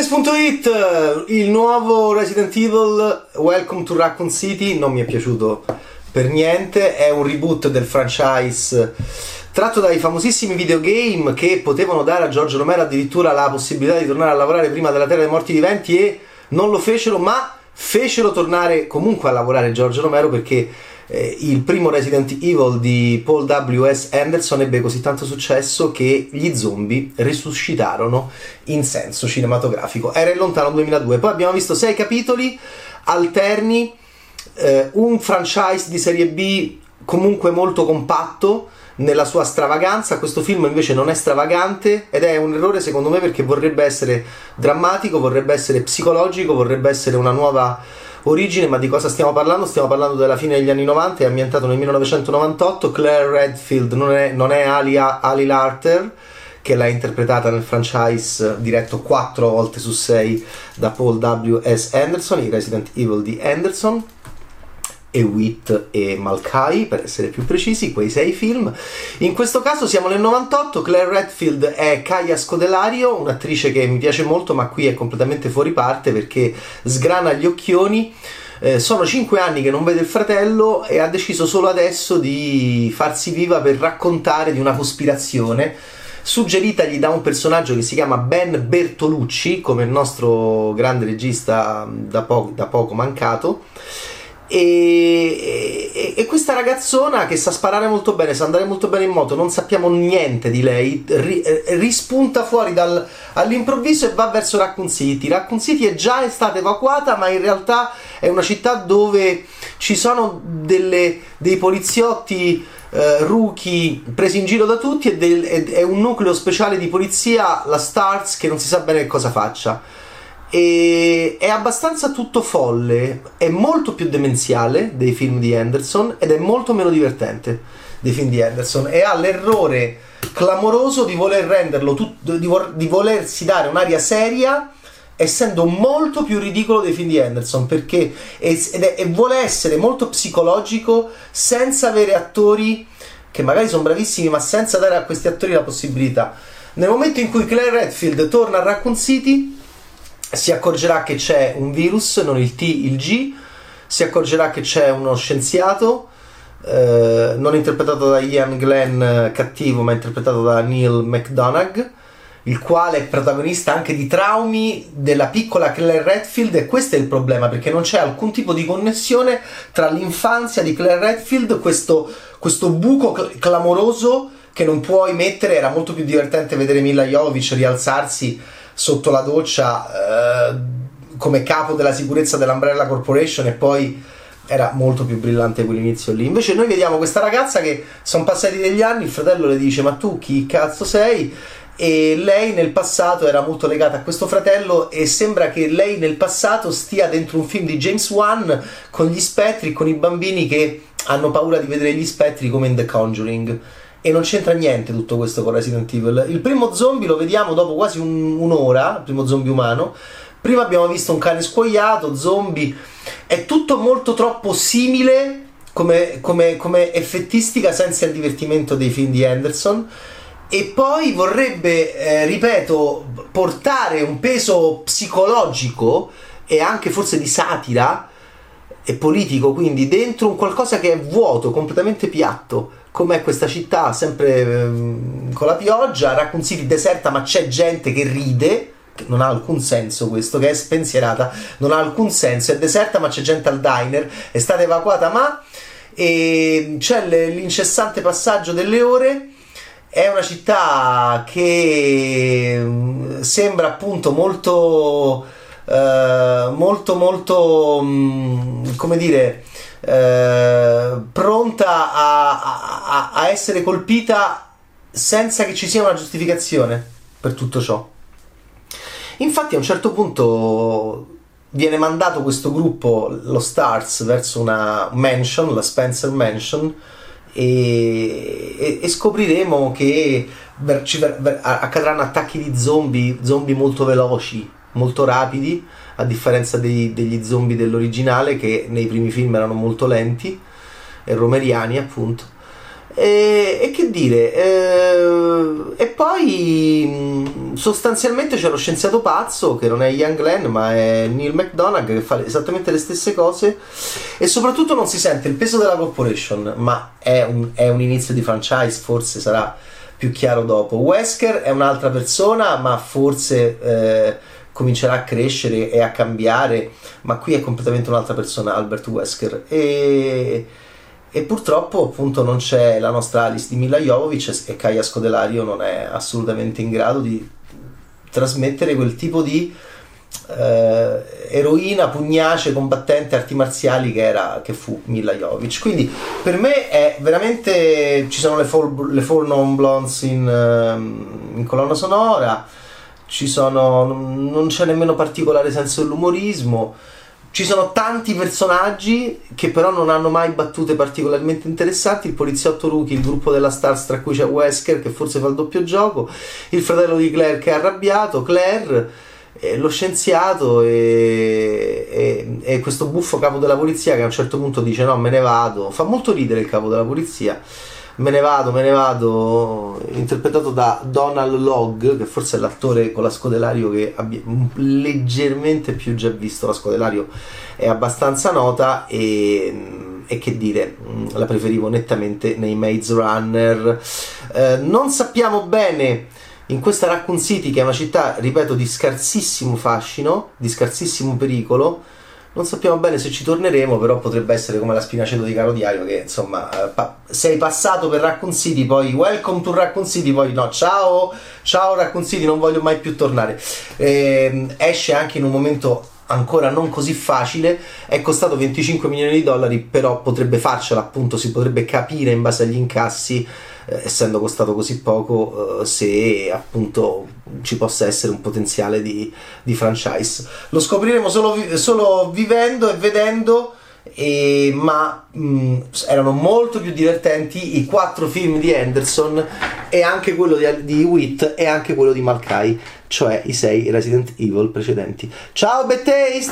Games.it, il nuovo Resident Evil Welcome to Raccoon City non mi è piaciuto per niente, è un reboot del franchise tratto dai famosissimi videogame che potevano dare a Giorgio Romero addirittura la possibilità di tornare a lavorare prima della Terra dei Morti Viventi e non lo fecero, ma fecero tornare comunque a lavorare Giorgio Romero perché eh, il primo Resident Evil di Paul W.S. Anderson ebbe così tanto successo che gli zombie risuscitarono in senso cinematografico. Era il lontano 2002. Poi abbiamo visto sei capitoli alterni, eh, un franchise di serie B comunque molto compatto nella sua stravaganza. Questo film invece non è stravagante ed è un errore secondo me perché vorrebbe essere drammatico, vorrebbe essere psicologico, vorrebbe essere una nuova origine, ma di cosa stiamo parlando? Stiamo parlando della fine degli anni 90, è ambientato nel 1998, Claire Redfield non è, non è Ali, Ali Larter, che l'ha interpretata nel franchise diretto 4 volte su 6 da Paul W.S. Anderson, i Resident Evil di Anderson e Witt e Malkai, per essere più precisi, quei sei film. In questo caso siamo nel 98, Claire Redfield è Kaya Scodelario, un'attrice che mi piace molto, ma qui è completamente fuori parte perché sgrana gli occhioni. Eh, sono cinque anni che non vede il fratello e ha deciso solo adesso di farsi viva per raccontare di una cospirazione suggeritagli da un personaggio che si chiama Ben Bertolucci, come il nostro grande regista da, po- da poco mancato e, e, e, questa ragazzona che sa sparare molto bene, sa andare molto bene in moto, non sappiamo niente di lei, ri, eh, rispunta fuori dal, all'improvviso e va verso Raccoon City. Raccoon City è già stata evacuata, ma in realtà è una città dove ci sono delle, dei poliziotti eh, rookie presi in giro da tutti e del, è un nucleo speciale di polizia, la Stars, che non si sa bene cosa faccia e è abbastanza tutto folle, è molto più demenziale dei film di Anderson ed è molto meno divertente dei film di Anderson. E ha l'errore clamoroso di voler renderlo tut- di, vor- di volersi dare un'aria seria essendo molto più ridicolo dei film di Anderson perché è, è, e vuole essere molto psicologico senza avere attori che magari sono bravissimi ma senza dare a questi attori la possibilità. Nel momento in cui Claire Redfield torna a Raccoon City si accorgerà che c'è un virus, non il T, il G, si accorgerà che c'è uno scienziato, eh, non interpretato da Ian Glenn eh, cattivo, ma interpretato da Neil McDonagh, il quale è protagonista anche di traumi della piccola Claire Redfield. E questo è il problema perché non c'è alcun tipo di connessione tra l'infanzia di Claire Redfield, questo, questo buco cl- clamoroso che non puoi mettere, era molto più divertente vedere Mila Jovic rialzarsi sotto la doccia eh, come capo della sicurezza dell'Umbrella Corporation e poi era molto più brillante quell'inizio lì. Invece noi vediamo questa ragazza che sono passati degli anni, il fratello le dice ma tu chi cazzo sei? E lei nel passato era molto legata a questo fratello e sembra che lei nel passato stia dentro un film di James Wan con gli spettri, con i bambini che hanno paura di vedere gli spettri come in The Conjuring e non c'entra niente tutto questo con Resident Evil. Il primo zombie lo vediamo dopo quasi un, un'ora, il primo zombie umano. Prima abbiamo visto un cane squagliato, zombie. È tutto molto troppo simile come, come, come effettistica senza il divertimento dei film di Anderson. E poi vorrebbe, eh, ripeto, portare un peso psicologico e anche forse di satira e politico, quindi dentro un qualcosa che è vuoto, completamente piatto com'è questa città sempre ehm, con la pioggia, Raccoon City deserta ma c'è gente che ride, che non ha alcun senso questo, che è spensierata, non ha alcun senso, è deserta ma c'è gente al diner, è stata evacuata ma e c'è l'incessante passaggio delle ore. È una città che mm, sembra appunto molto, uh, molto, molto, um, come dire, eh, pronta a, a, a essere colpita senza che ci sia una giustificazione per tutto ciò. Infatti a un certo punto viene mandato questo gruppo, lo Stars, verso una mansion, la Spencer Mansion, e, e, e scopriremo che ci, accadranno attacchi di zombie, zombie molto veloci, molto rapidi, a differenza dei, degli zombie dell'originale che nei primi film erano molto lenti e romeriani appunto E, e, che dire, eh, e poi sostanzialmente c'è lo scienziato pazzo che non è Ian Glenn ma è Neil McDonagh che fa esattamente le stesse cose e soprattutto non si sente il peso della corporation, ma è un, è un inizio di franchise, forse sarà più chiaro dopo. Wesker è un'altra persona, ma forse eh, comincerà a crescere e a cambiare, ma qui è completamente un'altra persona, Albert Wesker. E e purtroppo appunto non c'è la nostra Alice di Mila Jovovic e Kaya Scodelario non è assolutamente in grado di trasmettere quel tipo di eh, eroina, pugnace, combattente, arti marziali che, era, che fu Mila Jovovic. Quindi per me è veramente ci sono le four, le four non blondes in, ehm, in colonna sonora, ci sono, non c'è nemmeno particolare senso dell'umorismo ci sono tanti personaggi che però non hanno mai battute particolarmente interessanti. Il poliziotto Rookie, il gruppo della Stars, tra cui c'è Wesker che forse fa il doppio gioco, il fratello di Claire che è arrabbiato, Claire, eh, lo scienziato e, e, e, questo buffo capo della polizia che a un certo punto dice no me ne vado. Fa molto ridere il capo della polizia Me ne vado, me ne vado, interpretato da Donald Logg, che forse è l'attore con la Scodelario che abbia leggermente più già visto. La Scodelario è abbastanza nota e, e che dire, la preferivo nettamente nei Maze Runner. Eh, non sappiamo bene in questa Raccoon City, che è una città, ripeto, di scarsissimo fascino, di scarsissimo pericolo non sappiamo bene se ci torneremo, però potrebbe essere come la spinaceto di Caro Diario che insomma eh, pa- sei passato per Raccoon City, poi welcome to Raccoon City, poi no, ciao, ciao Raccoon City, non voglio mai più tornare. Eh, esce anche in un momento ancora non così facile, è costato 25 milioni di dollari, però potrebbe farcela appunto, si potrebbe capire in base agli incassi eh, essendo costato così poco, eh, se appunto ci possa essere un potenziale di, di franchise. Lo scopriremo solo, solo vivendo e vedendo. E, ma mh, erano molto più divertenti i quattro film di Anderson e anche quello di, di Witt e anche quello di Malkai, cioè i sei Resident Evil precedenti. Ciao, Bad!